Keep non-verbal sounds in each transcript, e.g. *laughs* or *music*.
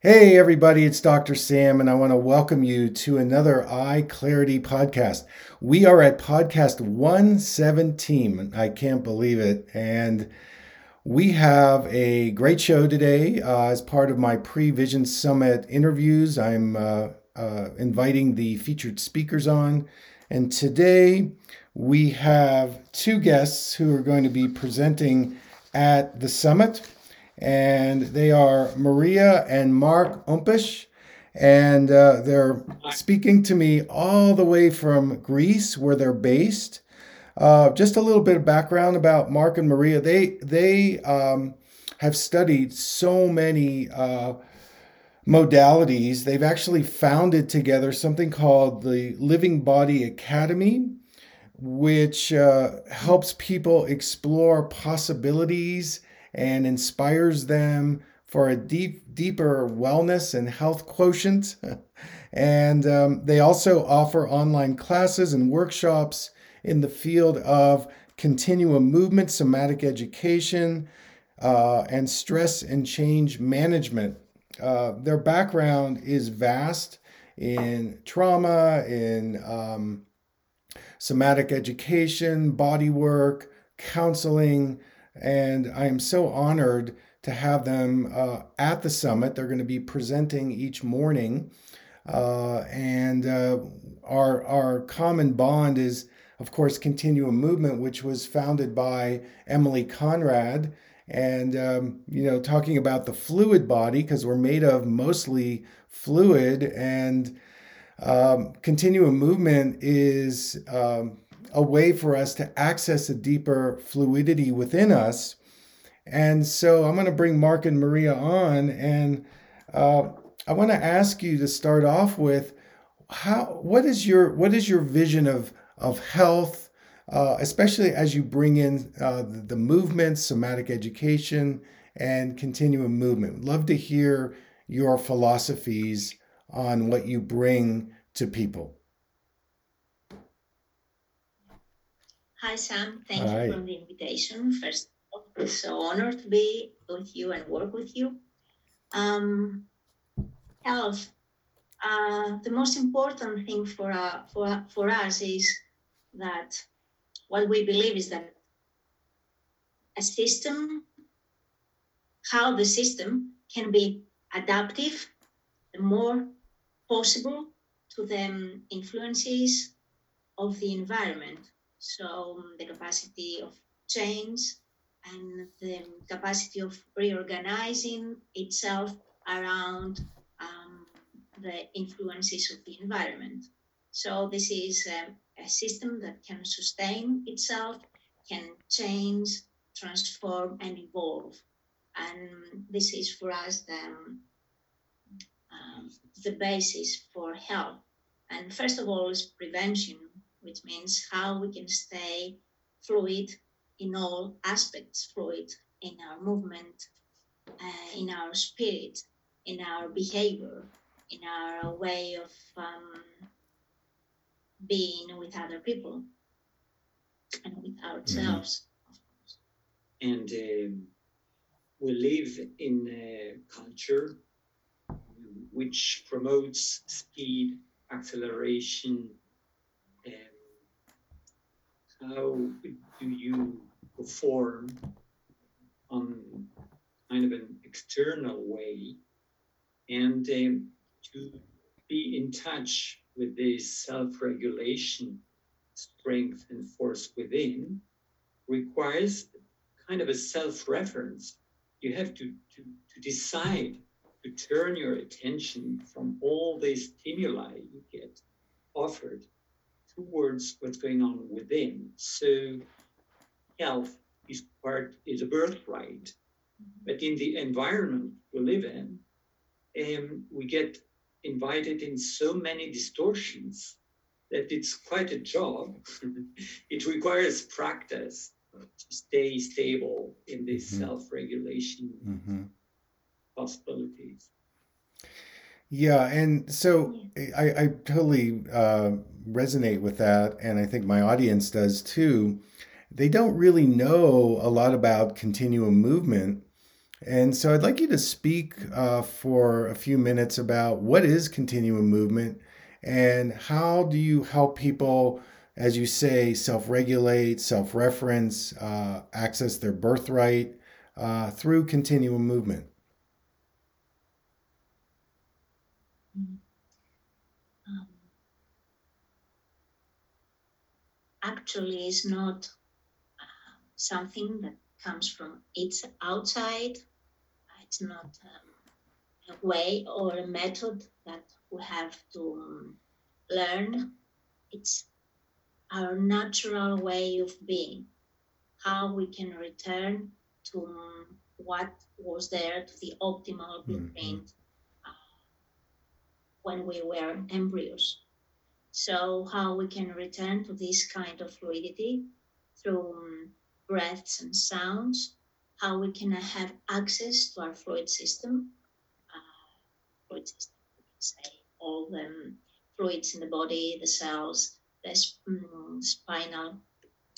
Hey, everybody, it's Dr. Sam, and I want to welcome you to another Eye Clarity podcast. We are at podcast 117. I can't believe it. And we have a great show today uh, as part of my Pre Vision Summit interviews. I'm uh, uh, inviting the featured speakers on. And today we have two guests who are going to be presenting at the summit and they are Maria and Marc Humpich, and uh, they're speaking to me all the way from Greece, where they're based. Uh, just a little bit of background about Marc and Maria. They they um, have studied so many uh, modalities. They've actually founded together something called the Living Body Academy, which uh, helps people explore possibilities and inspires them for a deep, deeper wellness and health quotient. *laughs* and um, they also offer online classes and workshops in the field of continuum movement, somatic education, uh, and stress and change management. Uh, their background is vast in trauma, in um, somatic education, body work, counseling, and I am so honored to have them uh, at the summit. They're going to be presenting each morning. Uh, and uh, our, our common bond is, of course, Continuum Movement, which was founded by Emilie Conrad. And, um, you know, talking about the fluid body, because we're made of mostly fluid, and um, continuum movement is um, a way for us to access a deeper fluidity within us. And so I'm going to bring Marc and Maria on, and uh, I want to ask you to start off with how what is your what is your vision of of health, uh, especially as you bring in uh, the, movement, somatic education, and continuum movement. Love to hear your philosophies on what you bring to people. Hi, Sam. Thank Hi. you for the invitation. First, of all, it's so honored to be with you and work with you. Um, health. Uh, the most important thing for, uh, for, for us is that what we believe is that a system, how the system can be adaptive, the more possible to the influences of the environment so um, the capacity of change and the capacity of reorganizing itself around um, the influences of the environment. So this is a, a, system that can sustain itself, can change, transform, and evolve. And this is for us the, um, the basis for health. And first of all is prevention which means how we can stay fluid in all aspects, fluid in our movement, uh, in our spirit, in our behavior, in our way of um, being with other people and with ourselves, mm-hmm. And um, we live in a culture which promotes speed, acceleration, how do you perform on kind of an external way and um, to be in touch with this self-regulation strength and force within requires kind of a self-reference. You have to, to, to decide to turn your attention from all the stimuli you get offered towards what's going on within. So health is part is a birthright, but in the environment we live in, um, we get invited in so many distortions that it's quite a job. *laughs* it requires practice to stay stable in this mm-hmm. self-regulation mm-hmm. possibilities. Yeah, and so I, I totally uh, resonate with that, and I think my audience does too. They don't really know a lot about continuum movement, And so I'd like you to speak uh, for a few minutes about what is continuum movement and how do you help people, as you say, self regulate, self reference, uh, access their birthright uh, through continuum movement? Actually, it's not uh, something that comes from its outside. It's not um, a way or a method that we have to um, learn. It's our natural way of being, how we can return to um, what was there, to the optimal mm-hmm. blueprint mm-hmm. when we were embryos. So, how we can return to this kind of fluidity through um, breaths and sounds, how we can have access to our fluid system, uh, fluid system, can say all the fluids in the body, the cells, the um, spinal,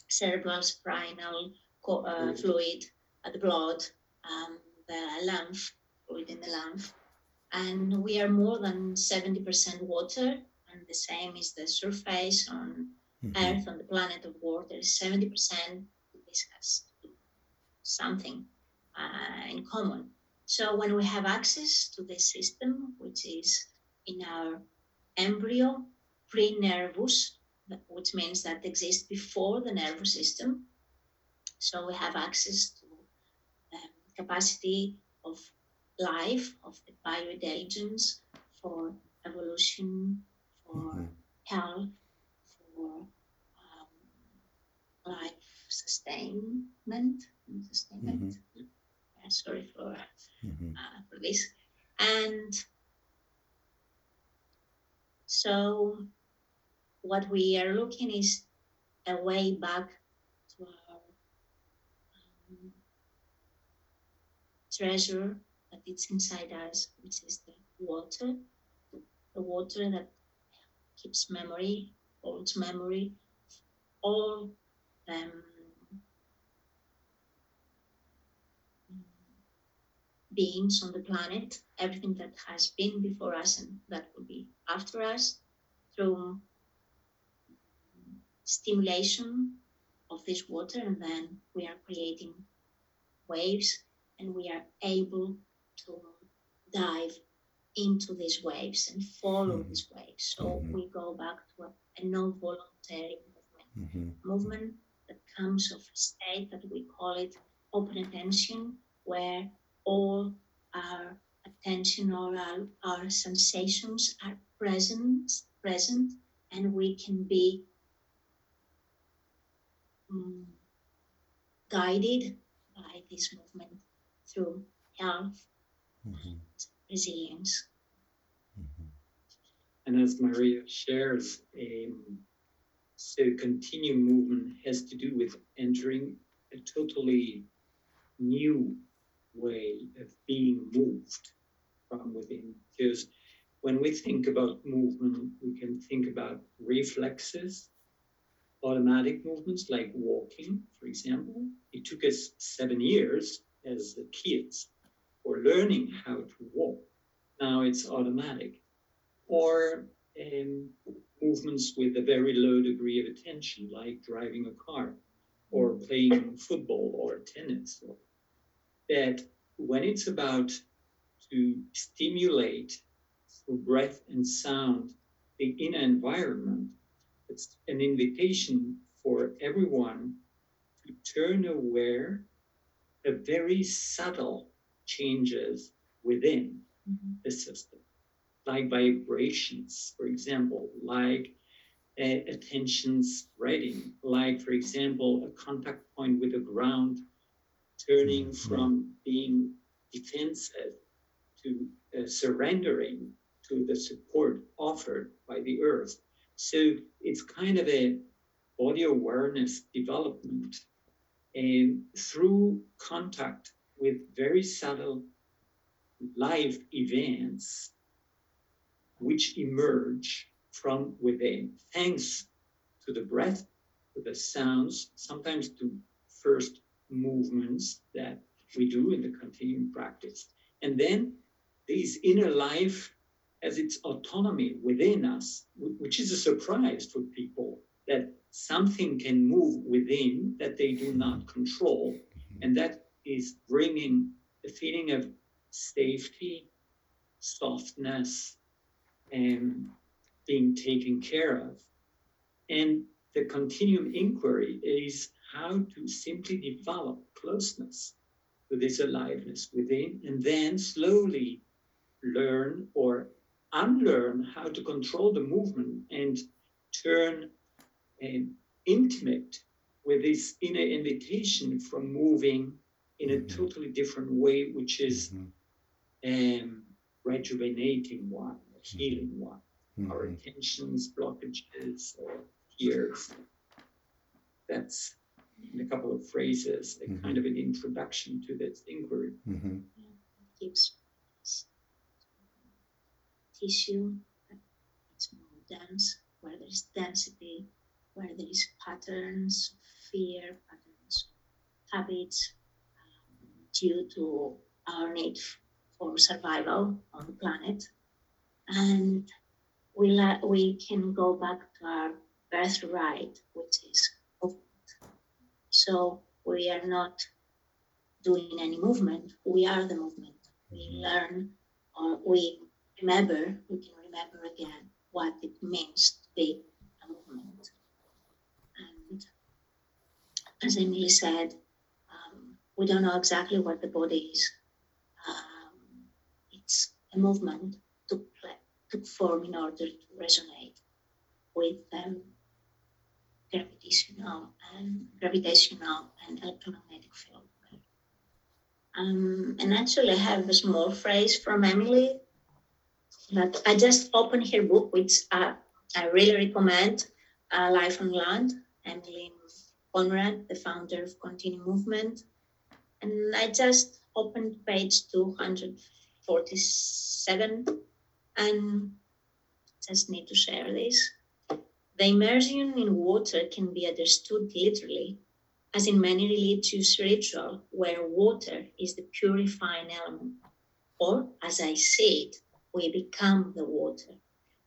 cerebral spinal uh, fluid, uh, the blood, um, the lymph, fluid in the lymph. And we are more than 70% water, and the same is the surface on mm-hmm. Earth, on the planet of water. 70% this has something uh, in common. So when we have access to this system, which is in our embryo pre-nervous, which means that exists before the nervous system. So we have access to um, capacity of life, of the biointelligence for evolution, for mm-hmm. health, for um, life sustainment, sustainment. Mm-hmm. Yeah, sorry for mm-hmm. uh, for this, and so what we are looking is a way back to our um, treasure that is inside us, which is the water, the water that keeps memory, holds memory, all um, beings on the planet, everything that has been before us and that will be after us, through stimulation of this water, and then we are creating waves and we are able to dive into these waves and follow mm-hmm. these waves. So mm-hmm. we go back to a, a non voluntary movement, mm-hmm. movement that comes of a state that we call it open attention, where all our attention or our, our sensations are present, present, and we can be um, guided by this movement through health mm-hmm. Mm-hmm. And as Maria shares, um, so continuum movement has to do with entering a totally new way of being moved from within. Because when we think about movement, we can think about reflexes, automatic movements like walking, for example. It took us seven years as kids for learning how to walk. Now it's automatic. Or um, movements with a very low degree of attention, like driving a car or playing football or tennis. That when it's about to stimulate through breath and sound the inner environment, it's an invitation for everyone to turn aware of very subtle changes within mm-hmm. the system, like vibrations, for example, like uh, attention spreading, like, for example, a contact point with the ground turning mm-hmm. from being defensive to uh, surrendering to the support offered by the earth. So it's kind of a body awareness development and through contact with very subtle life events which emerge from within, thanks to the breath, to the sounds, sometimes to first movements that we do in the continuum practice. And then this inner life has its autonomy within us, which is a surprise for people that something can move within that they do not control. And that is bringing the feeling of safety, softness, and being taken care of. And the continuum inquiry is how to simply develop closeness to this aliveness within, and then slowly learn or unlearn how to control the movement and turn um, intimate with this inner invitation from moving in a mm-hmm. totally different way, which is mm-hmm. Um, rejuvenating one, healing one. Mm-hmm. Our intentions, blockages, or fears. That's in a couple of phrases, a mm-hmm. kind of an introduction to this inquiry. Mm-hmm. gives tissue, it's more dense, where there's density, where there is patterns, fear, patterns, habits, um, due to our need for survival on the planet. And we, la- we can go back to our birthright, which is movement. so we are not doing any movement. We are the movement. We mm-hmm. learn or we remember, we can remember again what it means to be a movement. And as Emilie said, um, we don't know exactly what the body is. Um, a movement took, took form in order to resonate with them gravitational and gravitational and electromagnetic field. Um, and actually, I have a small phrase from Emilie that I just opened her book, which I really recommend, uh, Life on Land, Emilie Conrad, the founder of Continuum Movement. And I just opened page 247 and just need to share this. The immersion in water can be understood literally, as in many religious rituals where water is the purifying element. Or, as I said, we become the water.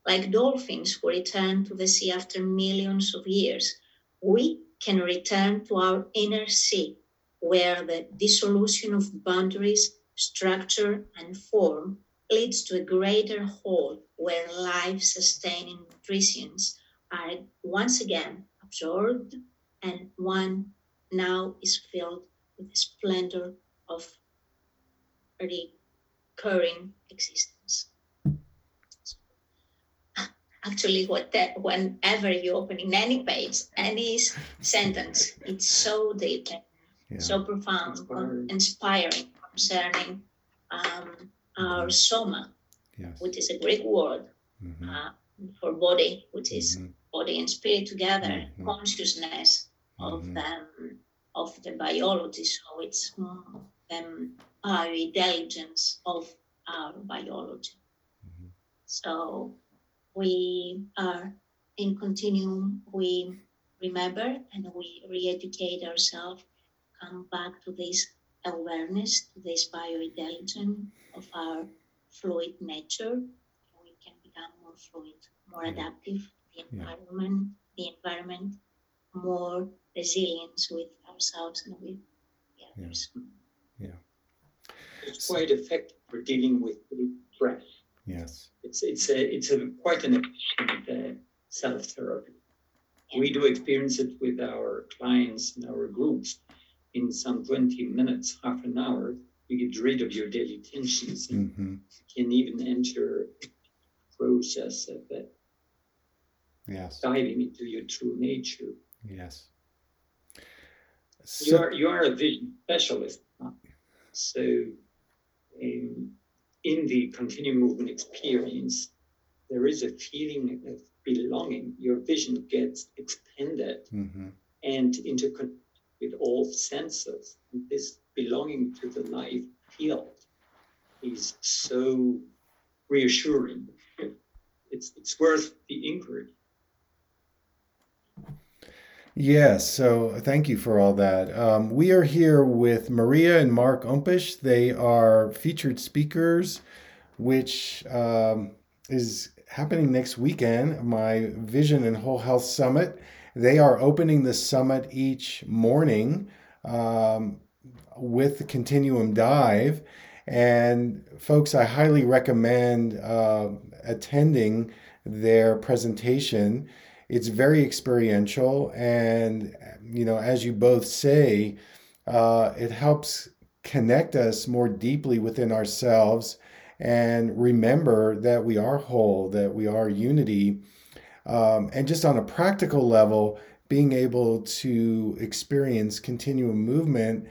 Like dolphins who return to the sea after millions of years, we can return to our inner sea, where the dissolution of boundaries, structure, and form leads to a greater whole where life sustaining nutrients are once again absorbed, and one now is filled with the splendor of recurring existence. Actually, what that, whenever you open in any page, any sentence, it's so deep, yeah. so profound, inspiring, inspiring concerning um, our soma, yes. which is a Greek word mm-hmm. uh, for body, which is mm-hmm body and spirit together, mm-hmm. consciousness of mm-hmm. them, of the biology. So it's um, our intelligence of our biology. Mm-hmm. So we are in continuum. We remember and we re-educate ourselves, come back to this awareness, to this biointelligence of our fluid nature. We can become more fluid, more adaptive, the environment, yeah. the environment, more resilience with ourselves and with the others. Yeah. yeah. It's quite effective for dealing with the breath. Yes. It's it's a it's a quite an efficient uh, self therapy. Yeah. We do experience it with our clients and our groups. In some 20 minutes, half an hour, you get rid of your daily tensions. And mm-hmm. can even enter process of uh, yes. diving into your true nature. Yes. So, you are you are a vision specialist. So in, in the continuum movement experience there is a feeling of belonging. Your vision gets expanded mm-hmm. and interconnected with all senses and this belonging to the life field is so reassuring it's it's worth the inquiry Yes, so thank you for all that. Um, we are here with Maria and Marc Humpich. They are featured speakers, which um, is happening next weekend, my Vision and Whole Health Summit. They are opening the summit each morning um, with the Continuum Dive. And folks, I highly recommend uh, attending their presentation. It's very experiential, and you know, as you both say, uh, it helps connect us more deeply within ourselves and remember that we are whole, that we are unity. Um, and just on a practical level, being able to experience continuum movement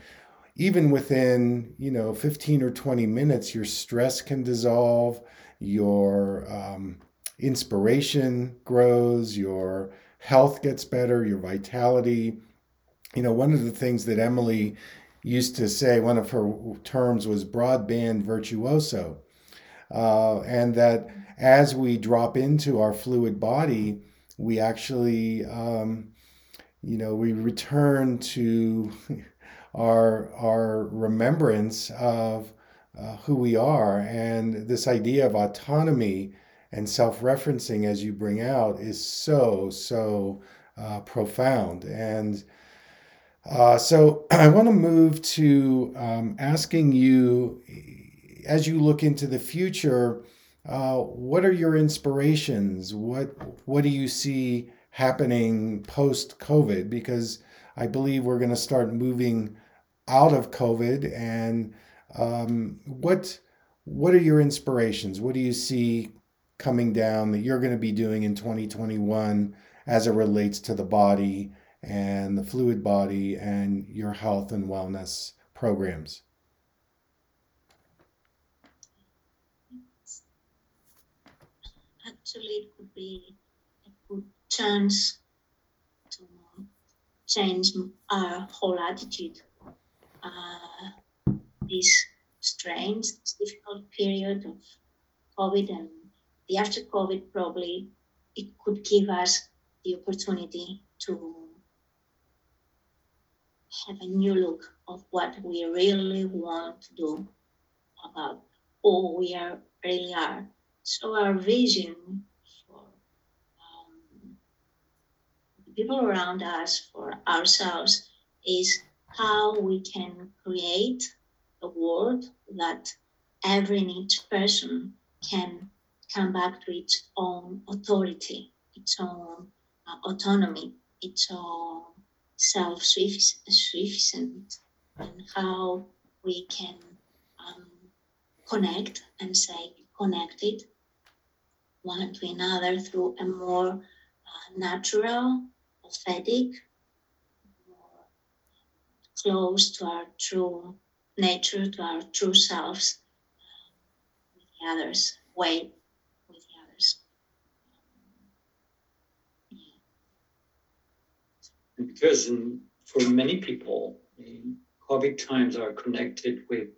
even within you know 15 or 20 minutes your stress can dissolve your um, inspiration grows your health gets better your vitality. You know one of the things that Emilie used to say one of her terms was broadband virtuoso. Uh, and that as we drop into our fluid body we actually um, you know we return to *laughs* our our remembrance of uh, who we are. And this idea of autonomy and self-referencing as you bring out is so so uh, profound. And uh, so *clears throat* i want to move to um, asking you as you look into the future uh, what are your inspirations what what do you see happening post covid because i believe we're going to start moving out of COVID, and um, what what are your inspirations? What do you see coming down that you're going to be doing in 2021 as it relates to the body and the fluid body and your health and wellness programs? Actually, it could be a good chance to change our whole attitude uh, this strange, difficult period of COVID and the after COVID probably it could give us the opportunity to have a new look of what we really want to do about who we are really are. So our vision for um, the people around us, for ourselves, is how we can create a world that every and each person can come back to its own authority, its own uh, autonomy, its own self sufficient, and how we can um, connect and say connected one to another through a more uh, natural, authentic, more close to our true nature, to our true selves with the others, way with the others. Because in, for many people, COVID times are connected with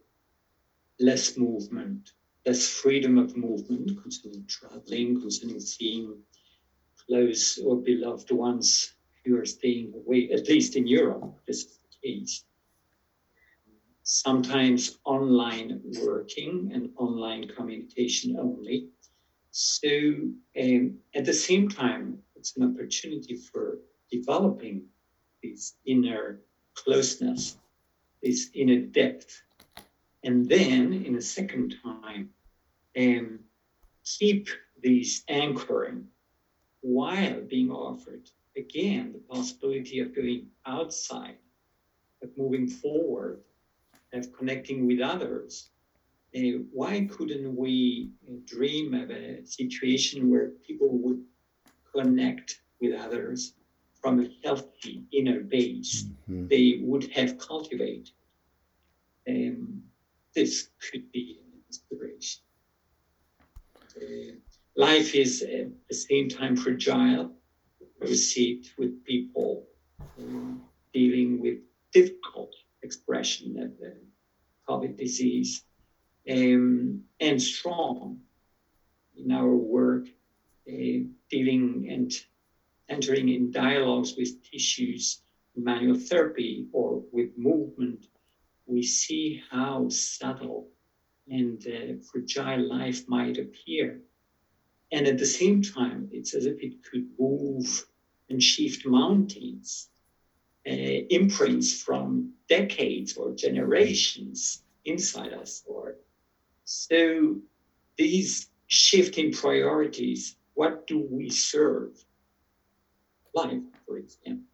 less movement, less freedom of movement concerning traveling, concerning seeing close or beloved ones who are staying away, at least in Europe. This age. Sometimes online working and online communication only. So, um, at the same time, it's an opportunity for developing this inner closeness, this inner depth. And then, in a second time, um, keep these anchoring while being offered again the possibility of going outside of moving forward, of connecting with others, uh, why couldn't we dream of a situation where people would connect with others from a healthy inner base mm-hmm. they would have cultivated? Um, this could be an inspiration. Uh, life is at the same time fragile. We see it with people uh, dealing with difficult expression of the COVID disease um, and strong in our work uh, dealing and entering in dialogues with tissues, manual therapy, or with movement, we see how subtle and uh, fragile life might appear. And at the same time, it's as if it could move and shift mountains, uh, imprints from decades or generations inside us. Or so these shifting priorities. What do we serve? Life, for example,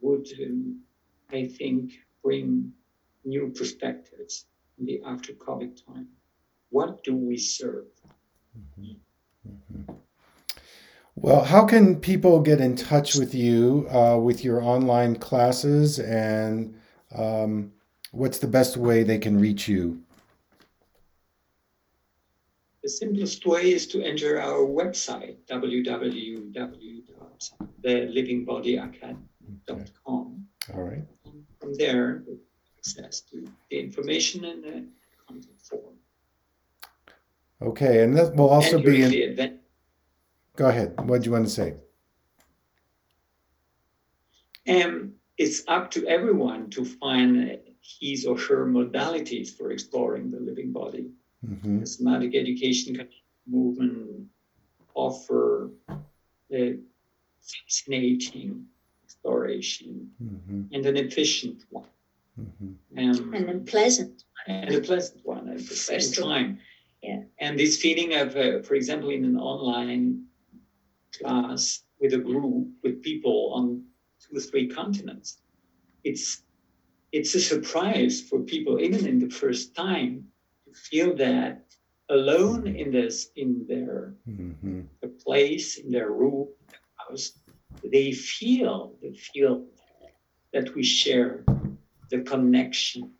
would um, I think bring new perspectives in the after COVID time. What do we serve? Mm-hmm. Mm-hmm. Well, how can people get in touch with you uh, with your online classes, and um, what's the best way they can reach you? The simplest way is to enter our website www.thelivingbodyacademy.com. All right. From there, access to the information in the content form. Okay, and that will also and be in. Event- Go ahead. What do you want to say? Um, it's up to everyone to find his or her modalities for exploring the living body. Mm-hmm. The somatic education movement offer the fascinating exploration mm-hmm. and an efficient one. Mm-hmm. Um, and a pleasant and a pleasant one at the same time. Yeah. And this feeling of, uh, for example, in an online class with a group with people on two or three continents, it's it's a surprise for people, even in the first time, to feel that alone in this in their mm-hmm. place, in their room, their house, they feel they feel that we share the connection.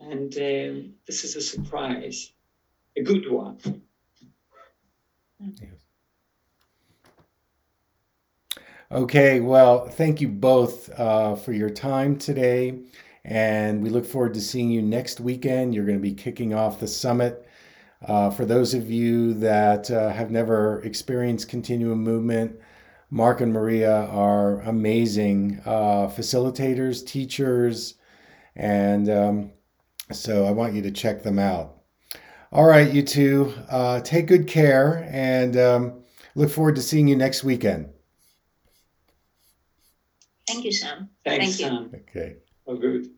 And uh, this is a surprise, a good one. Okay, well, thank you both uh, for your time today. And we look forward to seeing you next weekend. You're going to be kicking off the summit. Uh, for those of you that uh, have never experienced continuum movement, Marc and Maria are amazing uh, facilitators, teachers, and um, so I want you to check them out. All right, you two, uh, take good care and um, look forward to seeing you next weekend. Thank you, Sam. Thanks, Thank you. Okay. Oh, good.